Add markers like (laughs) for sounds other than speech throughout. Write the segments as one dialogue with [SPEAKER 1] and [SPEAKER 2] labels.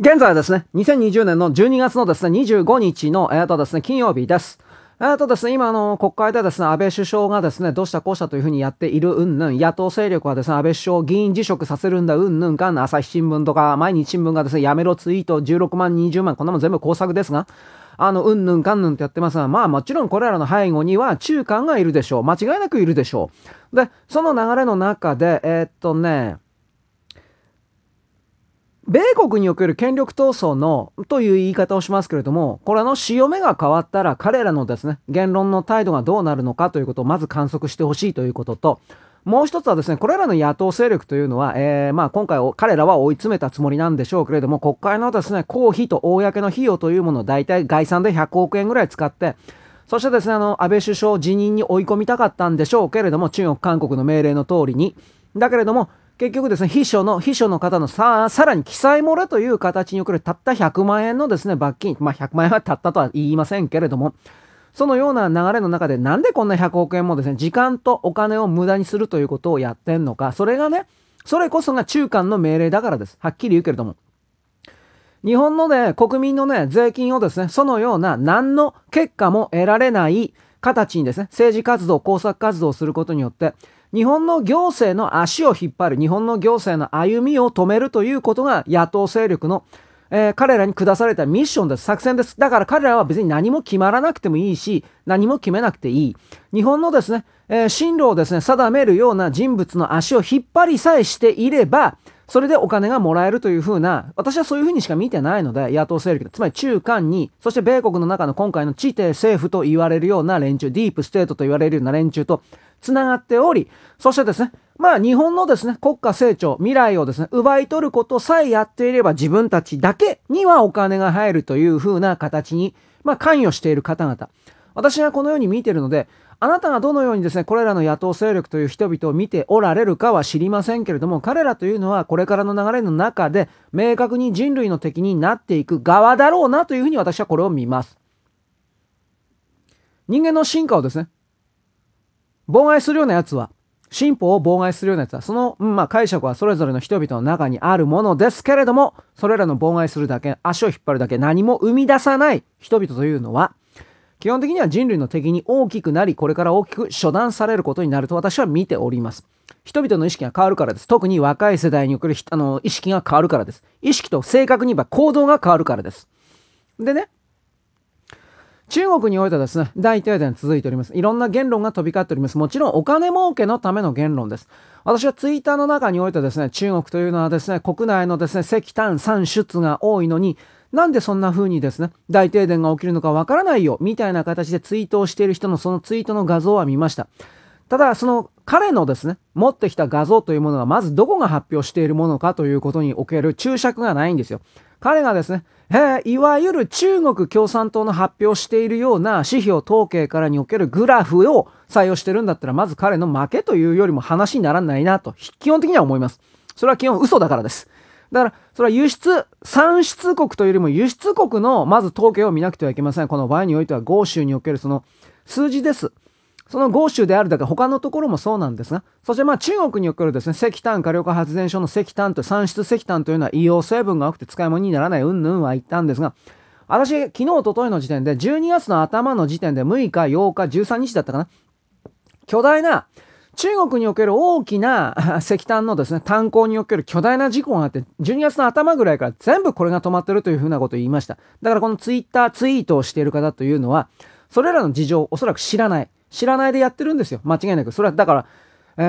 [SPEAKER 1] 現在はですね、2020年の12月のですね、25日の、えっ、とですね、金曜日です。えっ、とですね、今、の、国会でですね、安倍首相がですね、どうしたこうしたというふうにやっているうんぬん、野党勢力はですね、安倍首相を議員辞職させるんだうんぬんかん、朝日新聞とか、毎日新聞がですね、やめろツイート16万、20万、こんなもん全部工作ですが、あの、うんぬんかんぬんってやってますが、まあもちろんこれらの背後には中間がいるでしょう。間違いなくいるでしょう。で、その流れの中で、えー、っとね、米国における権力闘争のという言い方をしますけれども、これあの潮目が変わったら彼らのですね、言論の態度がどうなるのかということをまず観測してほしいということと、もう一つはですね、これらの野党勢力というのは、えー、まあ今回彼らは追い詰めたつもりなんでしょうけれども、国会のですね、公費と公の費用というものを大体概算で100億円ぐらい使って、そしてですね、あの、安倍首相辞任に追い込みたかったんでしょうけれども、中国、韓国の命令の通りに。だけれども、結局ですね、秘書の、秘書の方のさ、さらに記載漏れという形に送るたった100万円のですね、罰金。まあ、100万円はたったとは言いませんけれども、そのような流れの中でなんでこんな100億円もですね、時間とお金を無駄にするということをやってんのか、それがね、それこそが中間の命令だからです。はっきり言うけれども。日本のね、国民のね、税金をですね、そのような何の結果も得られない形にですね、政治活動、工作活動をすることによって、日本の行政の足を引っ張る、日本の行政の歩みを止めるということが野党勢力の、えー、彼らに下されたミッションです。作戦です。だから彼らは別に何も決まらなくてもいいし、何も決めなくていい。日本のですね、えー、進路をですね、定めるような人物の足を引っ張りさえしていれば、それでお金がもらえるというふうな、私はそういうふうにしか見てないので、野党勢力、つまり中間に、そして米国の中の今回の地底政府と言われるような連中、ディープステートと言われるような連中とつながっており、そしてですね、まあ日本のですね、国家成長、未来をですね、奪い取ることさえやっていれば自分たちだけにはお金が入るという風な形に、まあ関与している方々。私はこのように見ているので、あなたがどのようにですね、これらの野党勢力という人々を見ておられるかは知りませんけれども、彼らというのはこれからの流れの中で明確に人類の敵になっていく側だろうなというふうに私はこれを見ます。人間の進化をですね、妨害するようなやつは、進歩を妨害するようなやつは、その、まあ、解釈はそれぞれの人々の中にあるものですけれども、それらの妨害するだけ、足を引っ張るだけ、何も生み出さない人々というのは、基本的には人類の敵に大きくなり、これから大きく処断されることになると私は見ております。人々の意識が変わるからです。特に若い世代におけるあの意識が変わるからです。意識と正確に言えば行動が変わるからです。でね、中国においてはですね、大停電続いております。いろんな言論が飛び交っております。もちろんお金儲けのための言論です。私はツイッターの中においてですね、中国というのはですね、国内のですね、石炭産出が多いのに、なんでそんな風にですね、大停電が起きるのかわからないよ、みたいな形でツイートをしている人のそのツイートの画像は見ました。ただ、その彼のですね、持ってきた画像というものがまずどこが発表しているものかということにおける注釈がないんですよ。彼がですね、えいわゆる中国共産党の発表しているような指標統計からにおけるグラフを採用してるんだったら、まず彼の負けというよりも話にならないなと、基本的には思います。それは基本嘘だからです。だから、それは輸出、産出国というよりも輸出国のまず統計を見なくてはいけません。この場合においては豪州におけるその数字です。その豪州であるだけ他のところもそうなんですが、そしてまあ中国におけるですね、石炭火力発電所の石炭と産出石炭というのは硫黄成分が多くて使い物にならないうんぬんは言ったんですが、私、昨日、おとといの時点で、12月の頭の時点で6日、8日、13日だったかな。巨大な、中国における大きな (laughs) 石炭のですね、炭鉱における巨大な事故があって、12月の頭ぐらいから全部これが止まってるというふうなことを言いました。だからこのツイッターツイートをしている方というのは、それらの事情をおそらく知らない。知らないでやってるんですよ。間違いなく。それはだから、え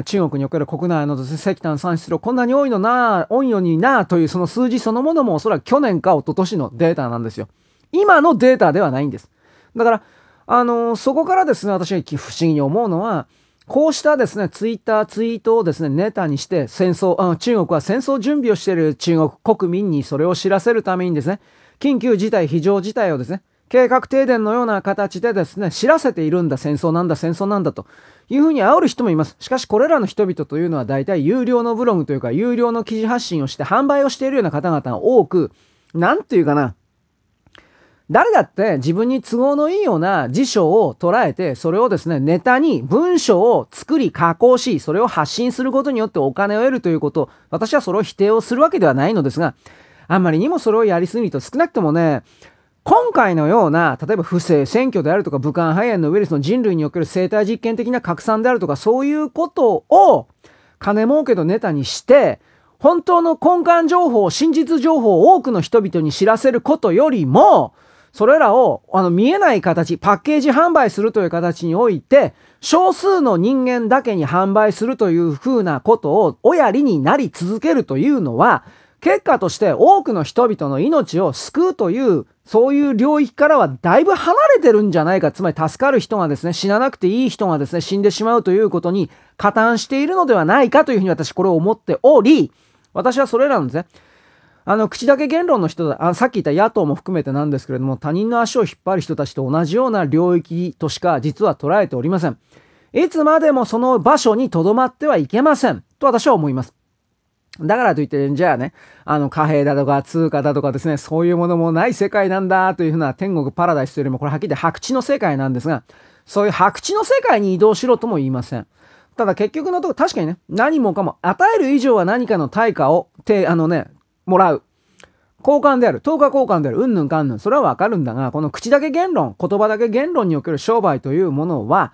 [SPEAKER 1] ー、中国における国内の石炭産出量こんなに多いのな、多いのにな、というその数字そのものもおそらく去年か一昨年のデータなんですよ。今のデータではないんです。だから、あのー、そこからですね、私が不思議に思うのは、こうしたですね、ツイッター、ツイートをですね、ネタにして戦争、あ中国は戦争準備をしている中国国民にそれを知らせるためにですね、緊急事態、非常事態をですね、計画停電のような形でですね、知らせているんだ、戦争なんだ、戦争なんだというふうに煽る人もいます。しかし、これらの人々というのは大体有料のブログというか、有料の記事発信をして販売をしているような方々が多く、なんていうかな、誰だって自分に都合のいいような辞書を捉えて、それをですね、ネタに文章を作り加工し、それを発信することによってお金を得るということ、私はそれを否定をするわけではないのですが、あんまりにもそれをやりすぎると少なくともね、今回のような、例えば不正選挙であるとか、武漢肺炎のウイルスの人類における生態実験的な拡散であるとか、そういうことを金儲けのネタにして、本当の根幹情報、真実情報を多くの人々に知らせることよりも、それらをあの見えない形、パッケージ販売するという形において、少数の人間だけに販売するというふうなことをおやりになり続けるというのは、結果として多くの人々の命を救うというそういう領域からはだいぶ離れてるんじゃないか。つまり助かる人がですね、死ななくていい人がですね、死んでしまうということに加担しているのではないかというふうに私これを思っており、私はそれらのですね、あの、口だけ言論の人だ、あさっき言った野党も含めてなんですけれども、他人の足を引っ張る人たちと同じような領域としか実は捉えておりません。いつまでもその場所に留まってはいけません。と私は思います。だからといって、じゃあね、あの貨幣だとか通貨だとかですね、そういうものもない世界なんだというふうな天国パラダイスよりも、これはっきり言って白地の世界なんですが、そういう白地の世界に移動しろとも言いません。ただ結局のところ、確かにね、何もかも与える以上は何かの対価を、て、あのね、もらう。交換である。等価交換である。うんぬんかんぬん。それはわかるんだが、この口だけ言論、言葉だけ言論における商売というものは、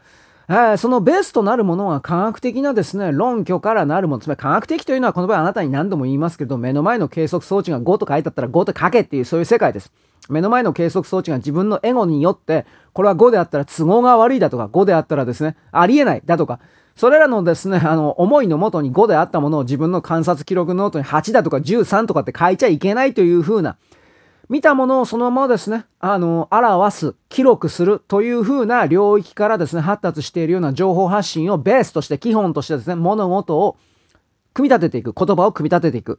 [SPEAKER 1] えー、そのベースとなるものは科学的なですね、論拠からなるもの。つまり科学的というのはこの場合あなたに何度も言いますけど、目の前の計測装置が5と書いてあったら5と書けっていうそういう世界です。目の前の計測装置が自分のエゴによって、これは5であったら都合が悪いだとか、5であったらですね、ありえないだとか、それらのですね、(laughs) あの、思いのもとに5であったものを自分の観察記録ノートに8だとか13とかって書いちゃいけないというふうな、見たものをそのままですね、あの、表す、記録するというふうな領域からですね、発達しているような情報発信をベースとして、基本としてですね、物事を組み立てていく、言葉を組み立てていく。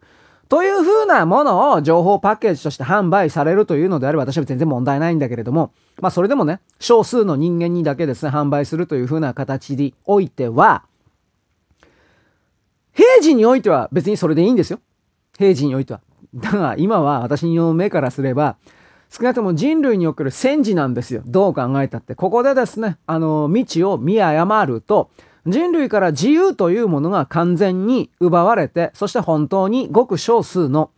[SPEAKER 1] というふうなものを情報パッケージとして販売されるというのであれば私は全然問題ないんだけれども、まあそれでもね、少数の人間にだけですね、販売するというふうな形においては、平時においては別にそれでいいんですよ。平時においては。だが今は私の目からすれば、少なくとも人類における戦時なんですよ。どう考えたって。ここでですね、あの、道を見誤ると、人類から自由というものが完全に奪われて、そして本当にごく少数の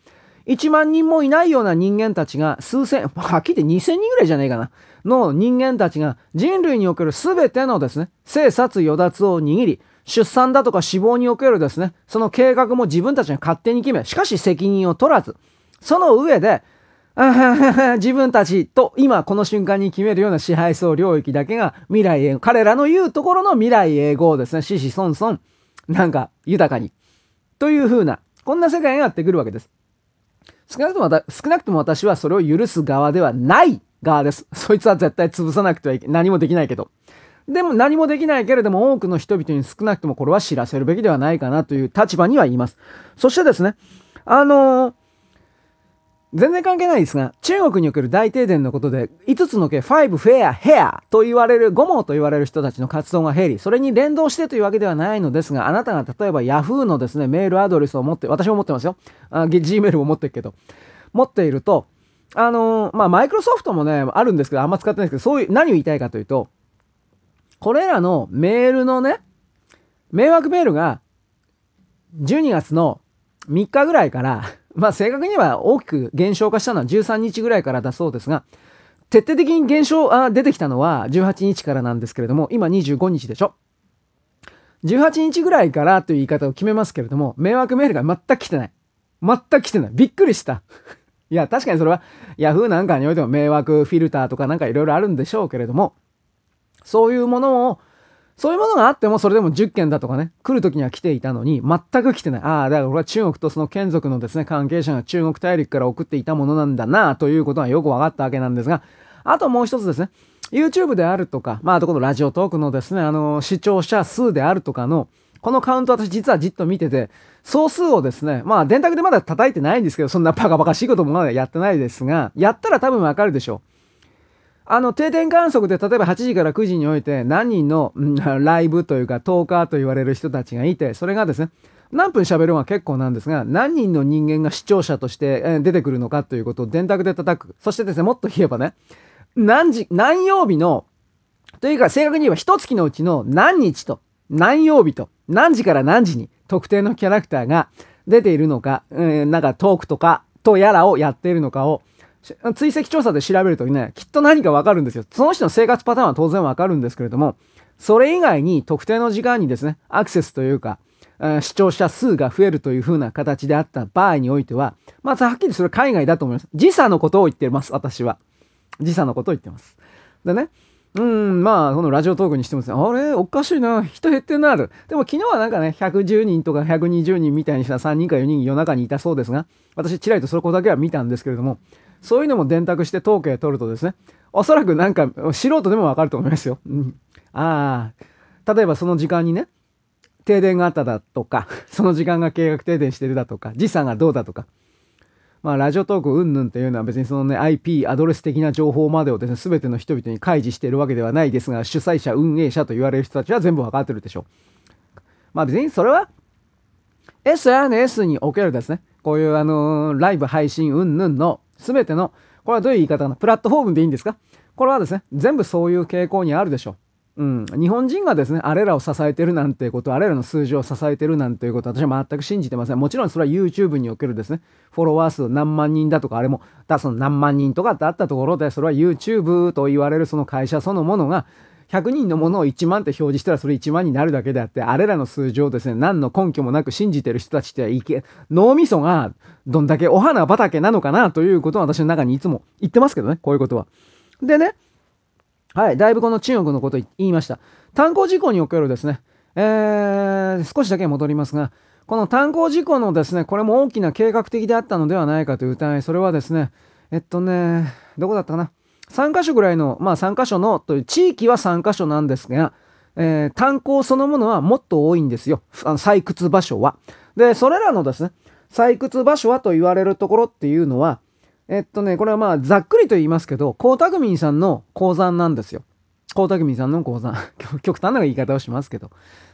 [SPEAKER 1] 1万人もいないような人間たちが数千、(laughs) はっきり言って2000人ぐらいじゃねえかな、の人間たちが人類における全てのですね、生殺与奪を握り、出産だとか死亡におけるですね、その計画も自分たちが勝手に決め、しかし責任を取らず、その上で、(laughs) 自分たちと今この瞬間に決めるような支配層領域だけが未来へ、彼らの言うところの未来永劫ですね、死死孫孫、なんか豊かに。という風な、こんな世界がやってくるわけです。少なくとも少なくとも私はそれを許す側ではない側です。そいつは絶対潰さなくてはいけ何もできないけど。でも何もできないけれども多くの人々に少なくともこれは知らせるべきではないかなという立場にはいます。そしてですね、あのー全然関係ないですが、中国における大停電のことで、5つの計、5フェア、ヘアと言われる、5毛と言われる人たちの活動が減り、それに連動してというわけではないのですが、あなたが例えば Yahoo のですね、メールアドレスを持って、私も持ってますよ。Gmail も持ってるけど、持っていると、あのー、まあ、マイクロソフトもね、あるんですけど、あんま使ってないんですけど、そういう、何を言いたいかというと、これらのメールのね、迷惑メールが、12月の3日ぐらいからまあ正確には大きく減少化したのは13日ぐらいからだそうですが、徹底的に減少、あ出てきたのは18日からなんですけれども、今25日でしょ。18日ぐらいからという言い方を決めますけれども、迷惑メールが全く来てない。全く来てない。びっくりした。いや、確かにそれは Yahoo なんかにおいても迷惑フィルターとかなんかいろいろあるんでしょうけれども、そういうものをそういうものがあっても、それでも10件だとかね、来る時には来ていたのに、全く来てない。ああ、だから俺は中国とその眷属のですね、関係者が中国大陸から送っていたものなんだな、ということがよく分かったわけなんですが、あともう一つですね、YouTube であるとか、まあ、あとこのラジオトークのですね、あの、視聴者数であるとかの、このカウント私実はじっと見てて、総数をですね、まあ電卓でまだ叩いてないんですけど、そんなバカバカしいこともまだやってないですが、やったら多分わかるでしょう。あの定点観測で例えば8時から9時において何人の、うん、(laughs) ライブというかトーカーと言われる人たちがいてそれがですね何分喋るのは結構なんですが何人の人間が視聴者として出てくるのかということを電卓で叩く。そしてですねもっと言えばね何時何曜日のというか正確に言えば一月のうちの何日と何曜日と何時から何時に特定のキャラクターが出ているのか、うん、なんかトークとかとやらをやっているのかを、追跡調査で調べるとね、きっと何かわかるんですよ。その人の生活パターンは当然わかるんですけれども、それ以外に特定の時間にですね、アクセスというか、視聴者数が増えるという風な形であった場合においては、まずはっきりそれ海外だと思います。時差のことを言ってます、私は。時差のことを言ってます。でね、うん、まあ、このラジオトークにしてもですね、あれ？おかしいな、人減ってんなる。でも昨日はなんかね、110人とか120人みたいにした3人か4人夜中にいたそうですが、私、ちらりとそこだけは見たんですけれども、そういうのも電卓して統計取るとですね、おそらくなんか素人でもわかると思いますよ。うん、ああ、例えばその時間にね、停電があっただとか、(laughs) その時間が計画停電してるだとか、時差がどうだとか、まあ、ラジオトークうんぬんっていうのは別にそのね、IP、アドレス的な情報までをですね、すべての人々に開示しているわけではないですが、主催者、運営者と言われる人たちは全部わかってるでしょう。まあ別にそれは、SNS におけるですね、こういうあのー、ライブ配信うんぬんのすべての、これはどういう言い方かな、プラットフォームでいいんですか？これはですね、全部そういう傾向にあるでしょう。うん、日本人がですね、あれらを支えてるなんていうこと、あれらの数字を支えてるなんていうこと、私は全く信じてません。もちろんそれは YouTube におけるですね、フォロワー数何万人だとか、あれも、だその何万人とかってあったところで、それは YouTube と言われるその会社そのものが、100人のものを1万って表示したらそれ1万になるだけであって、あれらの数字をですね、何の根拠もなく信じてる人たちっていけ、脳みそがどんだけお花畑なのかなということを私の中にいつも言ってますけどね、こういうことは。でね、はい、だいぶこの中国のこと言いました。炭鉱事故におけるですね、えー、少しだけ戻りますが、この炭鉱事故のですね、これも大きな計画的であったのではないかという疑い、それはですね、えっとね、どこだったかな？3箇所ぐらいの、まあ3箇所のという地域は3箇所なんですが、えー、炭鉱そのものはもっと多いんですよ。あの採掘場所は。で、それらのですね、採掘場所はと言われるところっていうのは、えっとね、これはまあ、ざっくりと言いますけど、江沢民さんの鉱山なんですよ。江沢民さんの鉱山。(laughs) 極端な言い方をしますけど。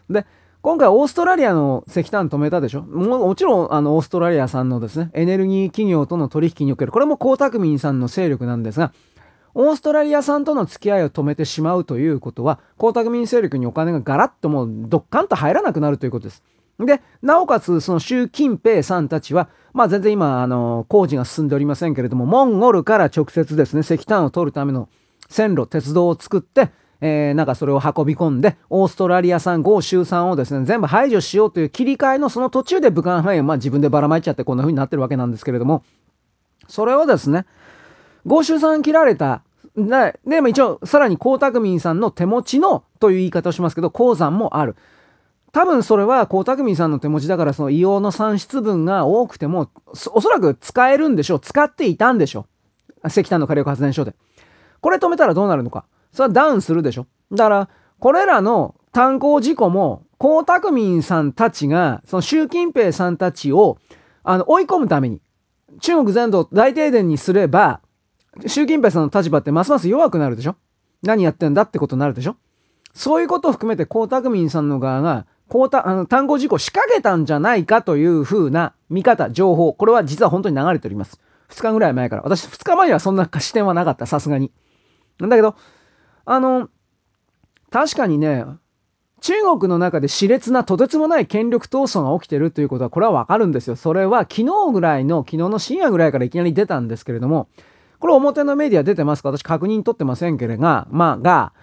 [SPEAKER 1] で、今回オーストラリアの石炭止めたでしょ？ももちろん、あの、オーストラリアさんのですね、エネルギー企業との取引における、これも江沢民さんの勢力なんですが、オーストラリアさんとの付き合いを止めてしまうということは、江沢民勢力にお金がガラッともうドッカンと入らなくなるということです。で、なおかつ、その習近平さんたちは、まあ全然今、あの、工事が進んでおりませんけれども、モンゴルから直接ですね、石炭を取るための線路、鉄道を作って、えー、なんかそれを運び込んで、オーストラリア産、豪州産をですね、全部排除しようという切り替えのその途中で武漢肺炎、まあ自分でばらまいちゃってこんな風になってるわけなんですけれども、それをですね、豪州産切られた、で、でも一応、さらに江沢民さんの手持ちのという言い方をしますけど、鉱山もある。多分それは江沢民さんの手持ちだからその硫黄の産出分が多くてもおそらく使えるんでしょう。使っていたんでしょう。石炭の火力発電所で。これ止めたらどうなるのか。それはダウンするでしょ。だからこれらの炭鉱事故も江沢民さんたちがその習近平さんたちをあの追い込むために中国全土大停電にすれば習近平さんの立場ってますます弱くなるでしょ？何やってんだってことになるでしょ？そういうことを含めて江沢民さんの側がこうた、あの、単語事故仕掛けたんじゃないかというふうな見方、情報、これは実は本当に流れております。2日ぐらい前から。私、2日前にはそんな視点はなかった、さすがに。なんだけど、あの、確かにね、中国の中で熾烈なとてつもない権力闘争が起きてるということは、これはわかるんですよ。それは昨日ぐらいの、昨日の深夜ぐらいからいきなり出たんですけれども、これ表のメディア出てますか？私確認取ってませんけれが、まあ、が、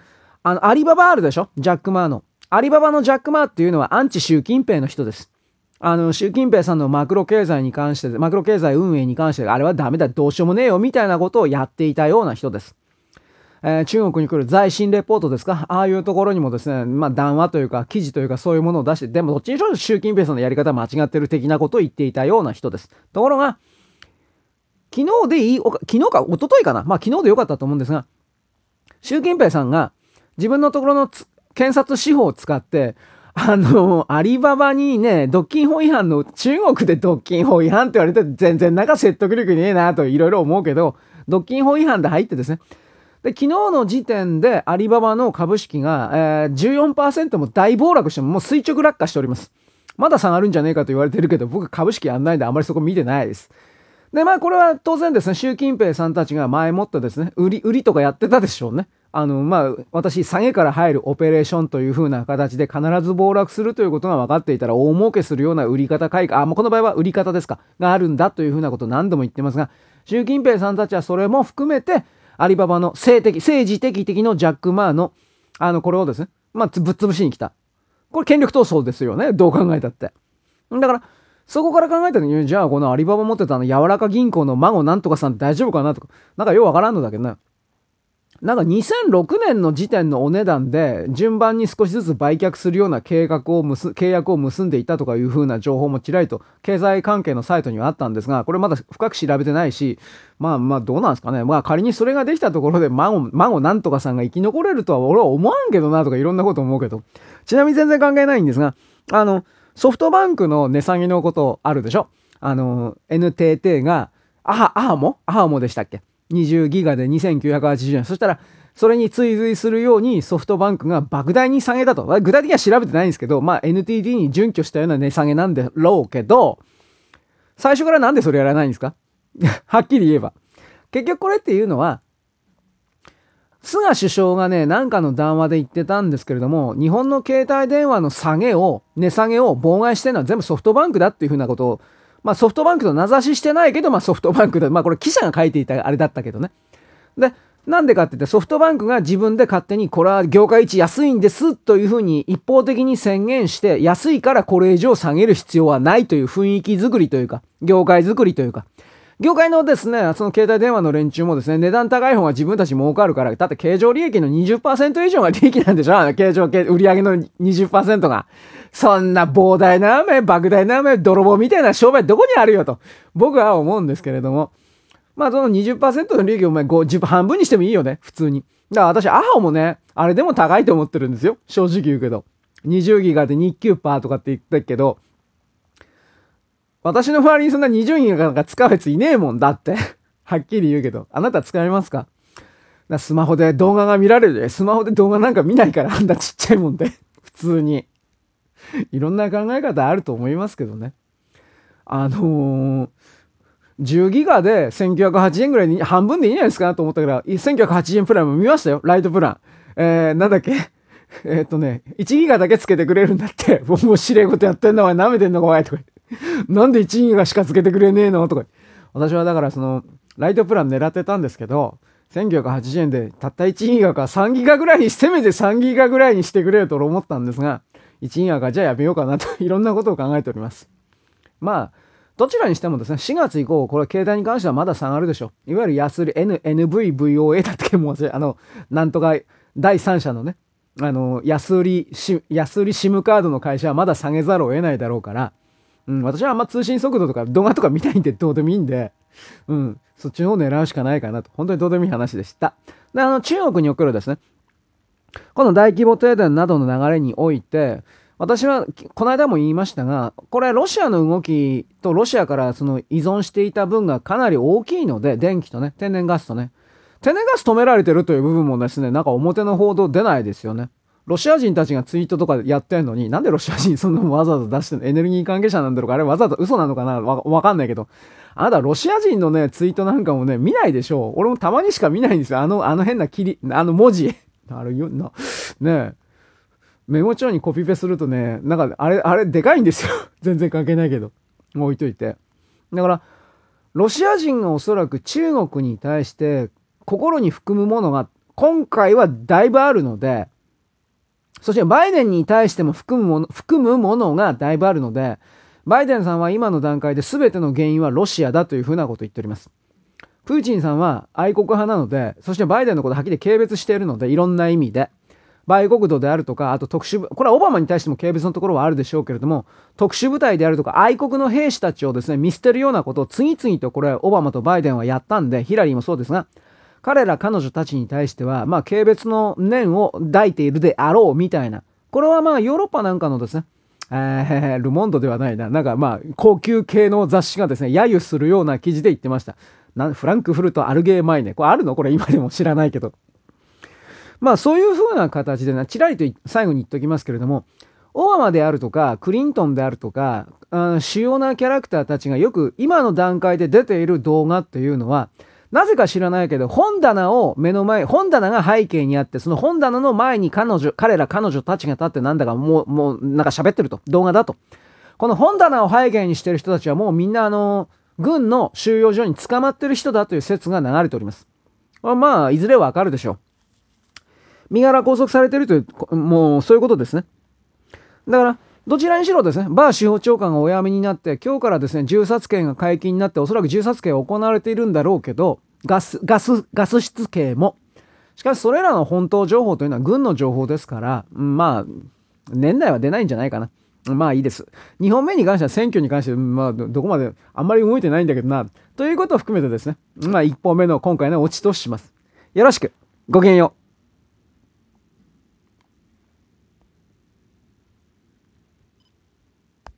[SPEAKER 1] あの、アリババあるでしょ？ジャック・マーの。アリババのジャック・マーっていうのはアンチ習近平の人です。あの、習近平さんのマクロ経済に関して、マクロ経済運営に関して、あれはダメだ、どうしようもねえよ、みたいなことをやっていたような人です。えー、中国に来る在新レポートですか？ああいうところにもですね、まあ談話というか記事というかそういうものを出して、でもどっちにしろ習近平さんのやり方間違ってる的なことを言っていたような人です。ところが、昨日でいい、昨日か一昨日かなまあ昨日でよかったと思うんですが、習近平さんが自分のところの検察司法を使って、あの、アリババにね、独禁法違反の、中国で独禁法違反って言われて全然なんか説得力ねえなといろいろ思うけど、独禁法違反で入ってですね。で、昨日の時点でアリババの株式が、えー、14%も大暴落してももう垂直落下しております。まだ下がるんじゃねえかと言われてるけど、僕株式やんないんであんまりそこ見てないです。で、まあこれは当然ですね、習近平さんたちが前もってですね、売り、売りとかやってたでしょうね。あの、まあ、私、下げから入るオペレーションという風な形で必ず暴落するということが分かっていたら、大儲けするような売り方改革、あ、もうこの場合は売り方ですか、があるんだという風なことを何度も言ってますが、習近平さんたちはそれも含めて、アリババの性的、政治的的のジャック・マーの、あの、これをですね、まあ、ぶっ潰しに来た。これ権力闘争ですよね。どう考えたって。だから、そこから考えた時に、じゃあこのアリババ持ってたあの柔らか銀行の孫なんとかさん大丈夫かなとか、なんかようわからんのだけどね。なんか2006年の時点のお値段で順番に少しずつ売却するような計画を契約を結んでいたとかいう風な情報もちらりと経済関係のサイトにはあったんですが、これまだ深く調べてないし、まあまあどうなんですかね。まあ仮にそれができたところで孫、孫なんとかさんが生き残れるとは俺は思わんけどなとかいろんなこと思うけど。ちなみに全然関係ないんですが、あの、ソフトバンクの値下げのことあるでしょ？あの、NTT が、アハ、アハモ？アハモでしたっけ？20ギガで2980円。そしたら、それに追随するようにソフトバンクが莫大に下げたと。具体的には調べてないんですけど、まあ NTT に準拠したような値下げなんだろうけど、最初からなんでそれやらないんですか？(laughs) はっきり言えば。結局これっていうのは、菅首相がね、なんかの談話で言ってたんですけれども、日本の携帯電話の下げを、値下げを妨害してるのは全部ソフトバンクだっていうふうなことをまあソフトバンクと名指ししてないけど、まあソフトバンクで、まあこれ記者が書いていたあれだったけどね。で、なんでかって言ってソフトバンクが自分で勝手にこれは業界一安いんですというふうに一方的に宣言して安いからこれ以上下げる必要はないという雰囲気づくりというか、業界づくりというか、業界のですね、その携帯電話の連中もですね、値段高い方が自分たち儲かるから、だって経常利益の20%以上が利益なんでしょ？(laughs) 経常売上の20%が。そんな膨大な雨、莫大な雨、泥棒みたいな商売どこにあるよと、僕は思うんですけれども。まあその20%の利益をお前50半分にしてもいいよね、普通に。だから私、アハもね、あれでも高いと思ってるんですよ。正直言うけど。20ギガで日給パーとかって言ったけど、私の周りにそんな20人が使うやついねえもんだって。(laughs) はっきり言うけど。あなた使いますか？スマホで動画が見られる。スマホで動画なんか見ないから、あんなちっちゃいもんで。(laughs) 普通に。いろんな考え方あると思いますけどね。あのー、10ギガで1908円ぐらいに半分でいいんじゃないですかと思ったから、1980円プランも見ましたよ。ライトプラン。えー、なんだっけ？(laughs) えー、っとね、1ギガだけつけてくれるんだって。もう指令事やってんのお前舐めてんのかおいとか言って。(laughs) なんで1ギガしかつけてくれねえの？とか。私はだからその、ライトプラン狙ってたんですけど、1980円でたった1ギガか3ギガぐらいに、せめて3ギガぐらいにしてくれよと思ったんですが、1ギガかじゃあやめようかなと (laughs) いろんなことを考えております。まあ、どちらにしてもですね、4月以降、これ携帯に関してはまだ下がるでしょう。いわゆる安売り N、NVVOA だってもう、あの、なんとか第三者のね、あの、安売り、安売り SIM カードの会社はまだ下げざるを得ないだろうから、うん、私はあんま通信速度とか動画とか見たいんでどうでもいいんで、うん、そっちの方狙うしかないかなと。本当にどうでもいい話でした。で、あの、中国におけるですね、この大規模停電などの流れにおいて、私はこの間も言いましたが、これロシアの動きとロシアからその依存していた分がかなり大きいので、電気とね、天然ガスとね、天然ガス止められてるという部分もですね、なんか表の報道出ないですよね。ロシア人たちがツイートとかやってんのに、なんでロシア人そんなのわざわざ出してんの？エネルギー関係者なんだろうか？あれわざわざ嘘なのかな？わ、わかんないけど。あなたロシア人のね、ツイートなんかもね、見ないでしょう。俺もたまにしか見ないんですよ。あの、あの変な切り、あの文字。あれよ、な、ねえメモ帳にコピペするとね、なんか、あれ、あれ、でかいんですよ。(laughs) 全然関係ないけど。置いといて。だから、ロシア人がおそらく中国に対して心に含むものが今回はだいぶあるので、そしてバイデンに対しても含むもの、含むものがだいぶあるので、バイデンさんは今の段階で全ての原因はロシアだというふうなことを言っております。プーチンさんは愛国派なので、そしてバイデンのことはっきり軽蔑しているので、いろんな意味で。売国度であるとか、あと特殊部、これはオバマに対しても軽蔑のところはあるでしょうけれども、特殊部隊であるとか、愛国の兵士たちをですね、見捨てるようなことを次々とこれ、オバマとバイデンはやったんで、ヒラリーもそうですが、彼ら彼女たちに対しては、まあ、軽蔑の念を抱いているであろうみたいな。これはまあ、ヨーロッパなんかのですね、えー、ルモンドではないな。なんかまあ、高級系の雑誌がですね、揶揄するような記事で言ってました。なフランクフルトアルゲーマイネ。これあるの？これ今でも知らないけど。まあ、そういう風な形でな、ちらりと最後に言っておきますけれども、オバマであるとか、クリントンであるとか、主要なキャラクターたちがよく今の段階で出ている動画っていうのは、なぜか知らないけど、本棚を目の前、本棚が背景にあって、その本棚の前に彼女、彼ら彼女たちが立ってなんだかもう、もうなんか喋ってると。動画だと。この本棚を背景にしてる人たちはもうみんなあの、軍の収容所に捕まってる人だという説が流れております。まあ、いずれわかるでしょう。身柄拘束されてるという、もうそういうことですね。だから、どちらにしろですね、バー司法長官がお辞めになって、今日からですね、銃殺刑が解禁になって、おそらく銃殺刑が行われているんだろうけど、ガス、ガス、ガス室刑も。しかし、それらの本当情報というのは軍の情報ですから、まあ、年内は出ないんじゃないかな。まあいいです。2本目に関しては選挙に関して、まあどこまであんまり動いてないんだけどな。ということを含めてですね、まあ1本目の今回のオチとします。よろしく。ごきげんよう。